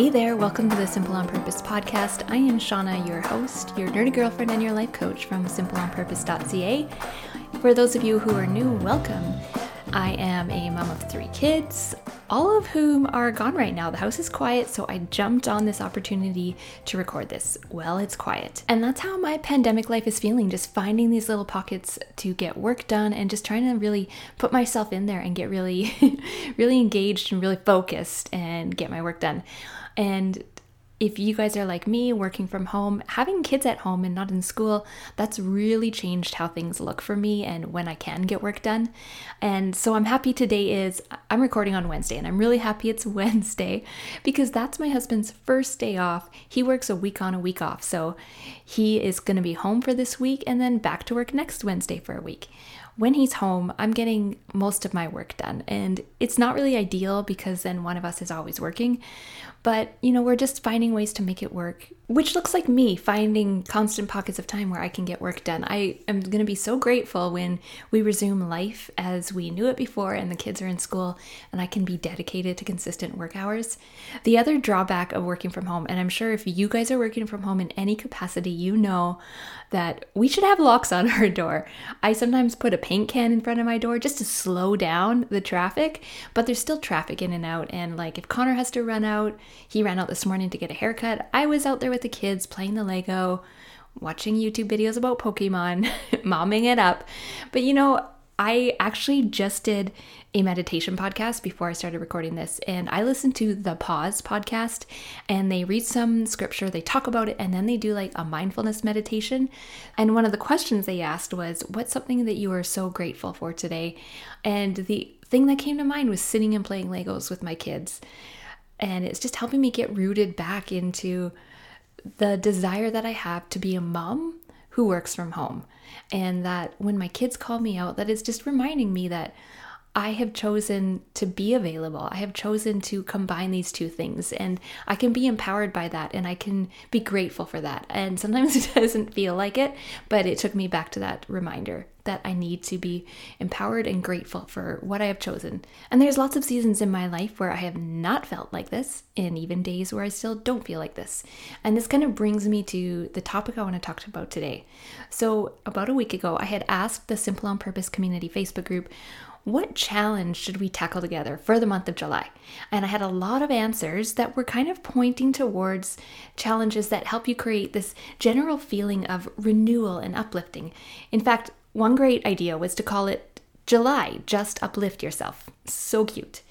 Hey there, welcome to the Simple on Purpose podcast. I am Shauna, your host, your nerdy girlfriend, and your life coach from simpleonpurpose.ca. For those of you who are new, welcome. I am a mom of three kids, all of whom are gone right now. The house is quiet, so I jumped on this opportunity to record this. Well, it's quiet. And that's how my pandemic life is feeling just finding these little pockets to get work done and just trying to really put myself in there and get really, really engaged and really focused and get my work done. And if you guys are like me, working from home, having kids at home and not in school, that's really changed how things look for me and when I can get work done. And so I'm happy today is I'm recording on Wednesday and I'm really happy it's Wednesday because that's my husband's first day off. He works a week on, a week off. So he is going to be home for this week and then back to work next Wednesday for a week when he's home, I'm getting most of my work done. And it's not really ideal because then one of us is always working. But, you know, we're just finding ways to make it work, which looks like me finding constant pockets of time where I can get work done. I am going to be so grateful when we resume life as we knew it before and the kids are in school and I can be dedicated to consistent work hours. The other drawback of working from home, and I'm sure if you guys are working from home in any capacity, you know that we should have locks on our door. I sometimes put a paint can in front of my door just to slow down the traffic, but there's still traffic in and out. And like if Connor has to run out, he ran out this morning to get a haircut. I was out there with the kids playing the Lego, watching YouTube videos about Pokemon, momming it up. But you know, I actually just did a meditation podcast before I started recording this, and I listened to the Pause podcast, and they read some scripture, they talk about it, and then they do like a mindfulness meditation. And one of the questions they asked was, What's something that you are so grateful for today? And the thing that came to mind was sitting and playing Legos with my kids. And it's just helping me get rooted back into the desire that I have to be a mom who works from home. And that when my kids call me out, that is just reminding me that I have chosen to be available. I have chosen to combine these two things, and I can be empowered by that, and I can be grateful for that. And sometimes it doesn't feel like it, but it took me back to that reminder that I need to be empowered and grateful for what I have chosen. And there's lots of seasons in my life where I have not felt like this, and even days where I still don't feel like this. And this kind of brings me to the topic I want to talk about today. So, about a week ago, I had asked the Simple on Purpose community Facebook group what challenge should we tackle together for the month of July? And I had a lot of answers that were kind of pointing towards challenges that help you create this general feeling of renewal and uplifting. In fact, one great idea was to call it July, just uplift yourself. So cute.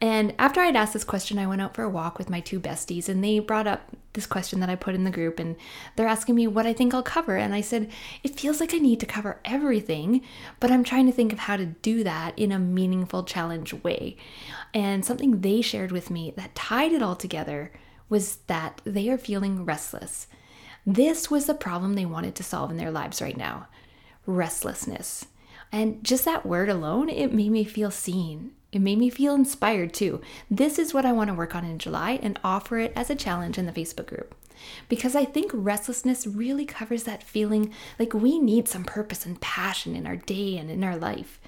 And after I'd asked this question, I went out for a walk with my two besties, and they brought up this question that I put in the group, and they're asking me what I think I'll cover. And I said, It feels like I need to cover everything, but I'm trying to think of how to do that in a meaningful challenge way. And something they shared with me that tied it all together was that they are feeling restless. This was the problem they wanted to solve in their lives right now restlessness. And just that word alone, it made me feel seen it made me feel inspired too. This is what I want to work on in July and offer it as a challenge in the Facebook group. Because I think restlessness really covers that feeling like we need some purpose and passion in our day and in our life.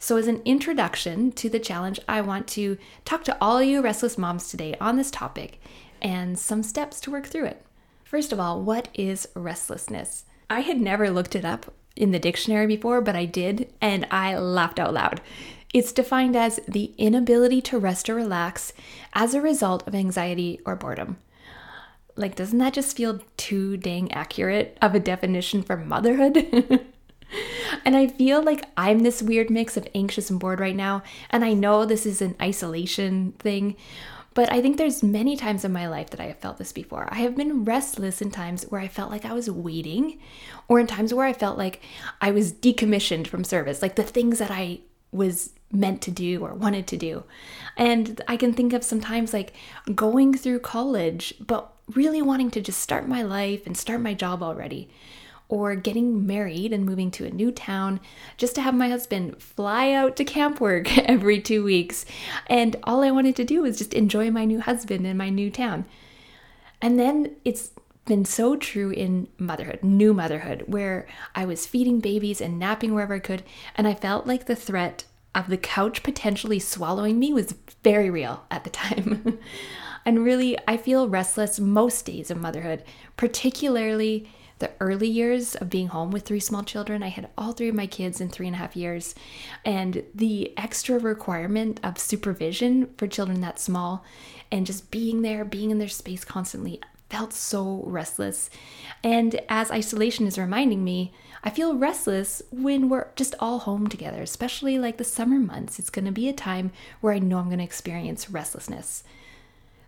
So, as an introduction to the challenge, I want to talk to all you restless moms today on this topic and some steps to work through it. First of all, what is restlessness? I had never looked it up in the dictionary before, but I did, and I laughed out loud. It's defined as the inability to rest or relax as a result of anxiety or boredom. Like, doesn't that just feel too dang accurate of a definition for motherhood? and I feel like I'm this weird mix of anxious and bored right now. And I know this is an isolation thing, but I think there's many times in my life that I have felt this before. I have been restless in times where I felt like I was waiting, or in times where I felt like I was decommissioned from service, like the things that I was meant to do or wanted to do. And I can think of sometimes like going through college, but really wanting to just start my life and start my job already. Or getting married and moving to a new town just to have my husband fly out to camp work every two weeks. And all I wanted to do was just enjoy my new husband and my new town. And then it's been so true in motherhood, new motherhood, where I was feeding babies and napping wherever I could, and I felt like the threat of the couch potentially swallowing me was very real at the time. And really, I feel restless most days of motherhood, particularly the early years of being home with three small children. I had all three of my kids in three and a half years. And the extra requirement of supervision for children that small and just being there, being in their space constantly felt so restless. And as isolation is reminding me, I feel restless when we're just all home together, especially like the summer months. It's going to be a time where I know I'm going to experience restlessness.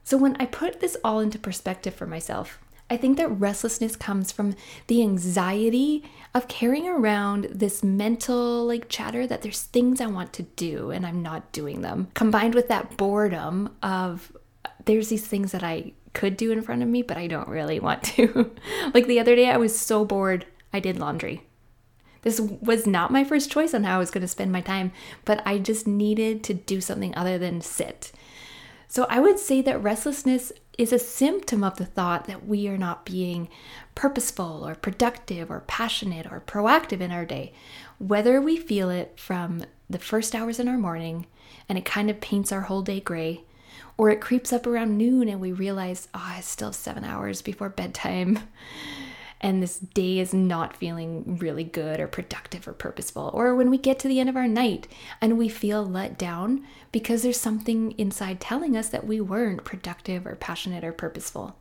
So when I put this all into perspective for myself, I think that restlessness comes from the anxiety of carrying around this mental like chatter that there's things I want to do and I'm not doing them, combined with that boredom of uh, there's these things that I could do in front of me, but I don't really want to. like the other day, I was so bored, I did laundry. This was not my first choice on how I was going to spend my time, but I just needed to do something other than sit. So I would say that restlessness is a symptom of the thought that we are not being purposeful or productive or passionate or proactive in our day, whether we feel it from the first hours in our morning and it kind of paints our whole day gray, or it creeps up around noon and we realize, ah, oh, I still have seven hours before bedtime. And this day is not feeling really good or productive or purposeful. Or when we get to the end of our night and we feel let down because there's something inside telling us that we weren't productive or passionate or purposeful.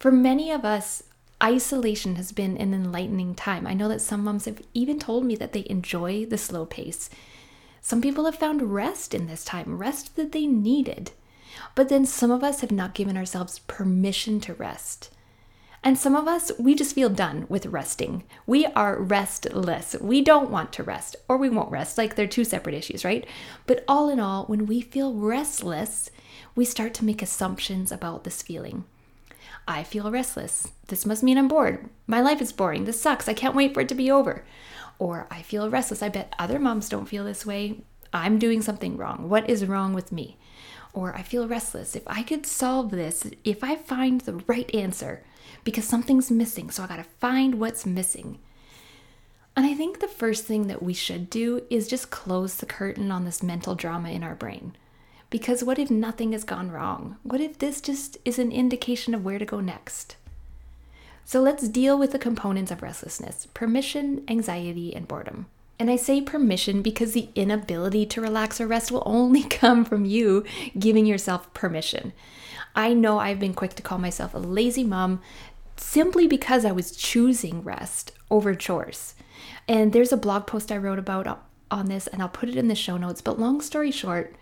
For many of us, isolation has been an enlightening time. I know that some moms have even told me that they enjoy the slow pace some people have found rest in this time, rest that they needed. But then some of us have not given ourselves permission to rest. And some of us, we just feel done with resting. We are restless. We don't want to rest, or we won't rest. Like they're two separate issues, right? But all in all, when we feel restless, we start to make assumptions about this feeling. I feel restless. This must mean I'm bored. My life is boring. This sucks. I can't wait for it to be over. Or I feel restless. I bet other moms don't feel this way. I'm doing something wrong. What is wrong with me? Or I feel restless. If I could solve this, if I find the right answer, because something's missing, so I gotta find what's missing. And I think the first thing that we should do is just close the curtain on this mental drama in our brain. Because what if nothing has gone wrong? What if this just is an indication of where to go next? So let's deal with the components of restlessness permission, anxiety, and boredom. And I say permission because the inability to relax or rest will only come from you giving yourself permission. I know I've been quick to call myself a lazy mom simply because I was choosing rest over chores. And there's a blog post I wrote about on this, and I'll put it in the show notes. But long story short,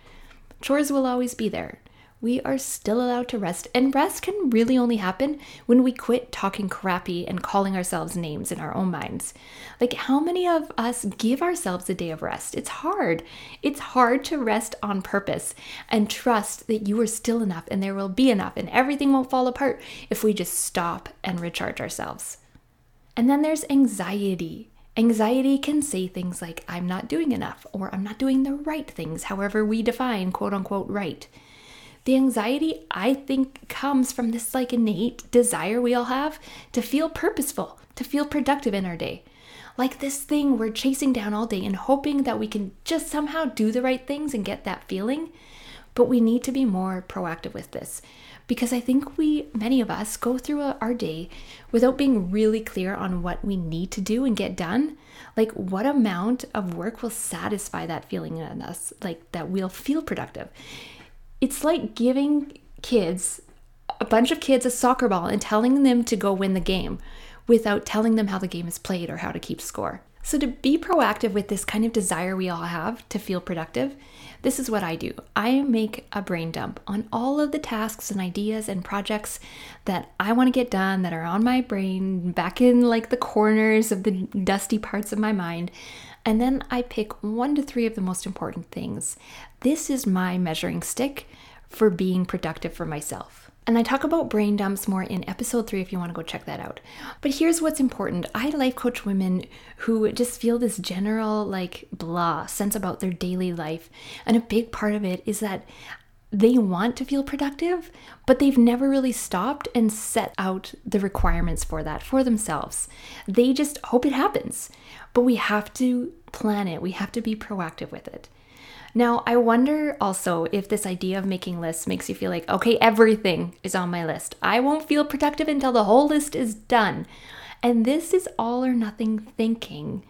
chores will always be there we are still allowed to rest. And rest can really only happen when we quit talking crappy and calling ourselves names in our own minds. Like, how many of us give ourselves a day of rest? It's hard. It's hard to rest on purpose and trust that you are still enough and there will be enough and everything won't fall apart if we just stop and recharge ourselves. And then there's anxiety. Anxiety can say things like, I'm not doing enough, or I'm not doing the right things, however we define quote unquote right. The anxiety, I think, comes from this like innate desire we all have to feel purposeful, to feel productive in our day. Like this thing we're chasing down all day and hoping that we can just somehow do the right things and get that feeling. But we need to be more proactive with this because I think we, many of us, go through our day without being really clear on what we need to do and get done. Like, what amount of work will satisfy that feeling in us, like that we'll feel productive it's like giving kids a bunch of kids a soccer ball and telling them to go win the game without telling them how the game is played or how to keep score. So, to be proactive with this kind of desire we all have to feel productive, this is what I do. I make a brain dump on all of the tasks and ideas and projects that I want to get done that are on my brain, back in like the corners of the dusty parts of my mind. And then I pick one to three of the most important things. This is my measuring stick for being productive for myself. And I talk about brain dumps more in episode three if you want to go check that out. But here's what's important I life coach women who just feel this general, like, blah sense about their daily life. And a big part of it is that they want to feel productive, but they've never really stopped and set out the requirements for that for themselves. They just hope it happens, but we have to plan it, we have to be proactive with it. Now, I wonder also if this idea of making lists makes you feel like, okay, everything is on my list. I won't feel productive until the whole list is done. And this is all or nothing thinking.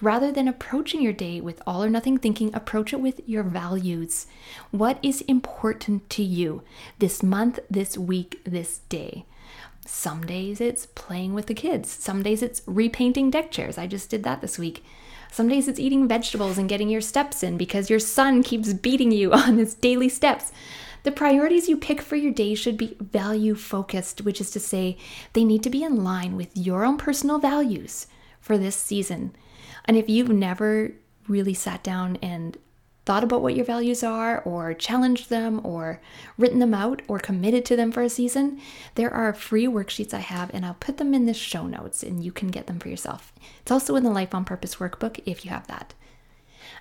Rather than approaching your day with all or nothing thinking, approach it with your values. What is important to you this month, this week, this day? Some days it's playing with the kids. Some days it's repainting deck chairs. I just did that this week. Some days it's eating vegetables and getting your steps in because your son keeps beating you on his daily steps. The priorities you pick for your day should be value focused, which is to say, they need to be in line with your own personal values for this season. And if you've never really sat down and thought about what your values are, or challenged them, or written them out, or committed to them for a season, there are free worksheets I have, and I'll put them in the show notes and you can get them for yourself. It's also in the Life on Purpose workbook if you have that.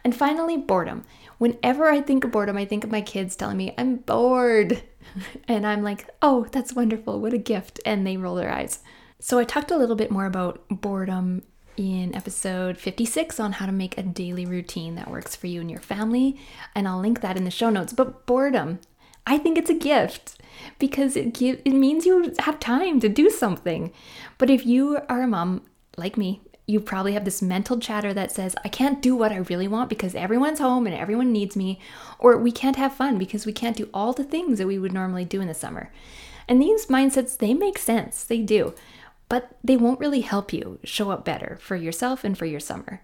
And finally, boredom. Whenever I think of boredom, I think of my kids telling me, I'm bored. and I'm like, oh, that's wonderful. What a gift. And they roll their eyes. So I talked a little bit more about boredom in episode 56 on how to make a daily routine that works for you and your family. And I'll link that in the show notes. But boredom, I think it's a gift because it give, it means you have time to do something. But if you are a mom like me, you probably have this mental chatter that says, I can't do what I really want because everyone's home and everyone needs me, or we can't have fun because we can't do all the things that we would normally do in the summer. And these mindsets, they make sense, they do but they won't really help you show up better for yourself and for your summer.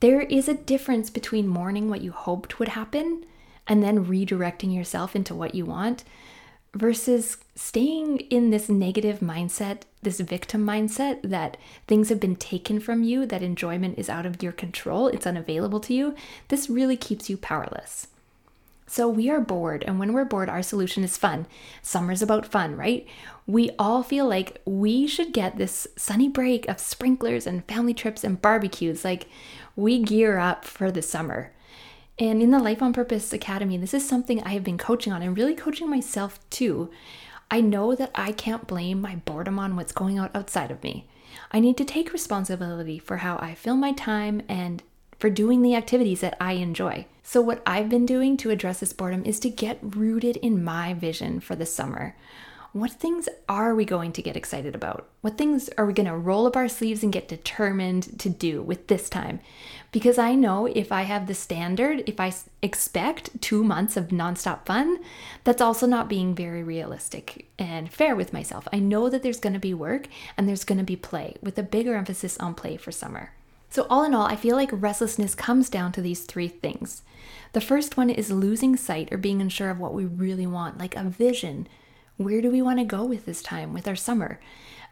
There is a difference between mourning what you hoped would happen and then redirecting yourself into what you want versus staying in this negative mindset, this victim mindset that things have been taken from you, that enjoyment is out of your control, it's unavailable to you. This really keeps you powerless. So we are bored, and when we're bored, our solution is fun. Summer's about fun, right? We all feel like we should get this sunny break of sprinklers and family trips and barbecues. Like we gear up for the summer. And in the Life on Purpose Academy, this is something I have been coaching on and really coaching myself too. I know that I can't blame my boredom on what's going on outside of me. I need to take responsibility for how I fill my time and for doing the activities that I enjoy. So, what I've been doing to address this boredom is to get rooted in my vision for the summer. What things are we going to get excited about? What things are we going to roll up our sleeves and get determined to do with this time? Because I know if I have the standard, if I expect two months of nonstop fun, that's also not being very realistic and fair with myself. I know that there's going to be work and there's going to be play with a bigger emphasis on play for summer. So, all in all, I feel like restlessness comes down to these three things. The first one is losing sight or being unsure of what we really want, like a vision. Where do we want to go with this time, with our summer?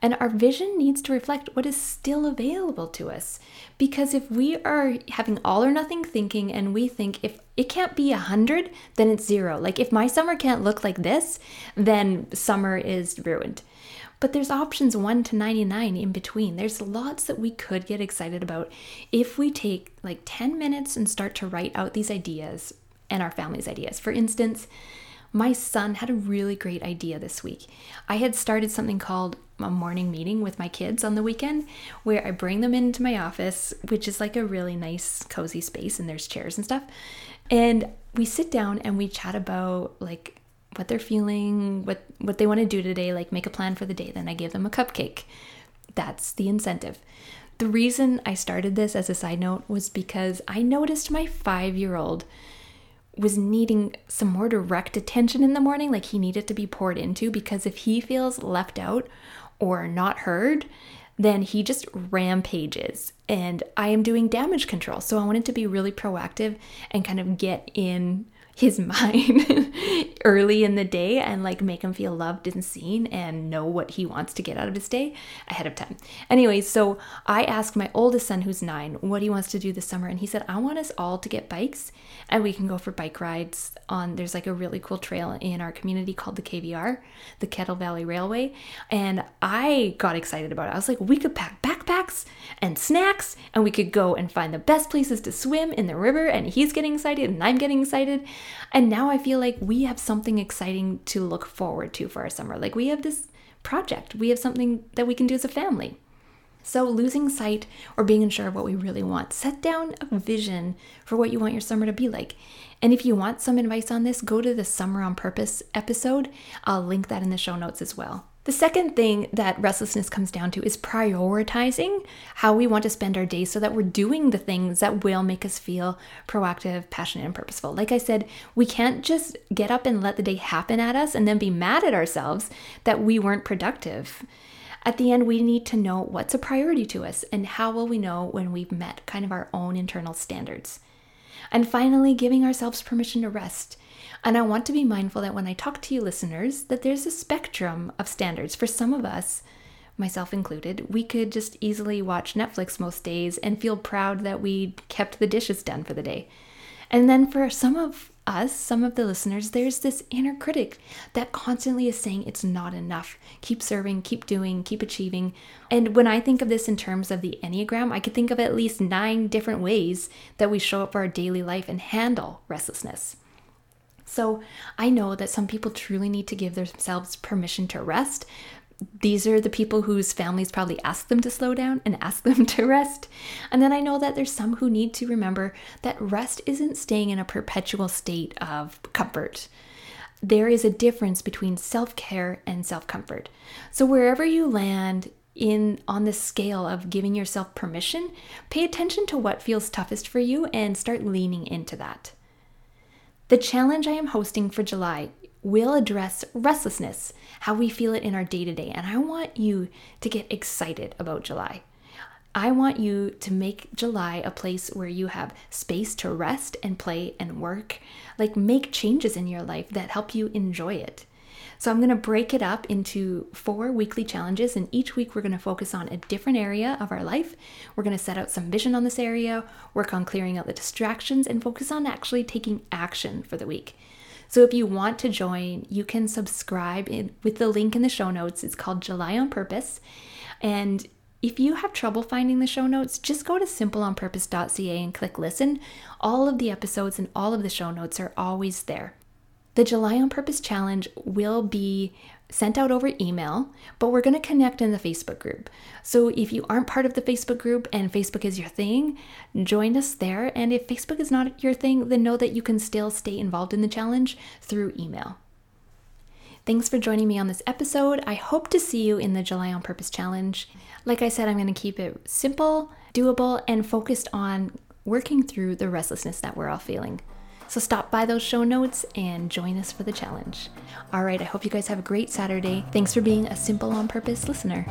And our vision needs to reflect what is still available to us. Because if we are having all or nothing thinking and we think if it can't be a 100, then it's zero. Like if my summer can't look like this, then summer is ruined. But there's options 1 to 99 in between. There's lots that we could get excited about if we take like 10 minutes and start to write out these ideas and our family's ideas. For instance, my son had a really great idea this week. I had started something called a morning meeting with my kids on the weekend where I bring them into my office, which is like a really nice, cozy space, and there's chairs and stuff. And we sit down and we chat about like what they're feeling, what what they want to do today, like make a plan for the day. Then I give them a cupcake. That's the incentive. The reason I started this as a side note was because I noticed my 5-year-old was needing some more direct attention in the morning, like he needed to be poured into because if he feels left out or not heard, then he just rampages. And I am doing damage control. So I wanted to be really proactive and kind of get in his mind early in the day and like make him feel loved and seen and know what he wants to get out of his day ahead of time. Anyway, so I asked my oldest son, who's nine, what he wants to do this summer. And he said, I want us all to get bikes and we can go for bike rides on there's like a really cool trail in our community called the KVR, the Kettle Valley Railway. And I got excited about it. I was like, we could pack backpacks and snacks and we could go and find the best places to swim in the river. And he's getting excited and I'm getting excited. And now I feel like we have something exciting to look forward to for our summer. Like we have this project, we have something that we can do as a family. So, losing sight or being unsure of what we really want, set down a vision for what you want your summer to be like. And if you want some advice on this, go to the Summer on Purpose episode. I'll link that in the show notes as well. The second thing that restlessness comes down to is prioritizing how we want to spend our days so that we're doing the things that will make us feel proactive, passionate, and purposeful. Like I said, we can't just get up and let the day happen at us and then be mad at ourselves that we weren't productive. At the end, we need to know what's a priority to us and how will we know when we've met kind of our own internal standards. And finally, giving ourselves permission to rest. And I want to be mindful that when I talk to you listeners, that there's a spectrum of standards. For some of us, myself included, we could just easily watch Netflix most days and feel proud that we kept the dishes done for the day. And then for some of us, some of the listeners, there's this inner critic that constantly is saying it's not enough. Keep serving, keep doing, keep achieving. And when I think of this in terms of the Enneagram, I could think of at least nine different ways that we show up for our daily life and handle restlessness. So I know that some people truly need to give themselves permission to rest, these are the people whose families probably ask them to slow down and ask them to rest. And then I know that there's some who need to remember that rest isn't staying in a perpetual state of comfort. There is a difference between self-care and self-comfort. So wherever you land in on the scale of giving yourself permission, pay attention to what feels toughest for you and start leaning into that. The challenge I am hosting for July will address restlessness, how we feel it in our day to day. And I want you to get excited about July. I want you to make July a place where you have space to rest and play and work, like make changes in your life that help you enjoy it. So, I'm going to break it up into four weekly challenges, and each week we're going to focus on a different area of our life. We're going to set out some vision on this area, work on clearing out the distractions, and focus on actually taking action for the week. So if you want to join, you can subscribe in, with the link in the show notes. It's called July on Purpose. And if you have trouble finding the show notes, just go to simpleonpurpose.ca and click listen. All of the episodes and all of the show notes are always there. The July on Purpose challenge will be sent out over email, but we're going to connect in the Facebook group. So if you aren't part of the Facebook group and Facebook is your thing, join us there. And if Facebook is not your thing, then know that you can still stay involved in the challenge through email. Thanks for joining me on this episode. I hope to see you in the July on Purpose challenge. Like I said, I'm going to keep it simple, doable, and focused on working through the restlessness that we're all feeling. So stop by those show notes and join us for the challenge. All right, I hope you guys have a great Saturday. Thanks for being a Simple on Purpose listener.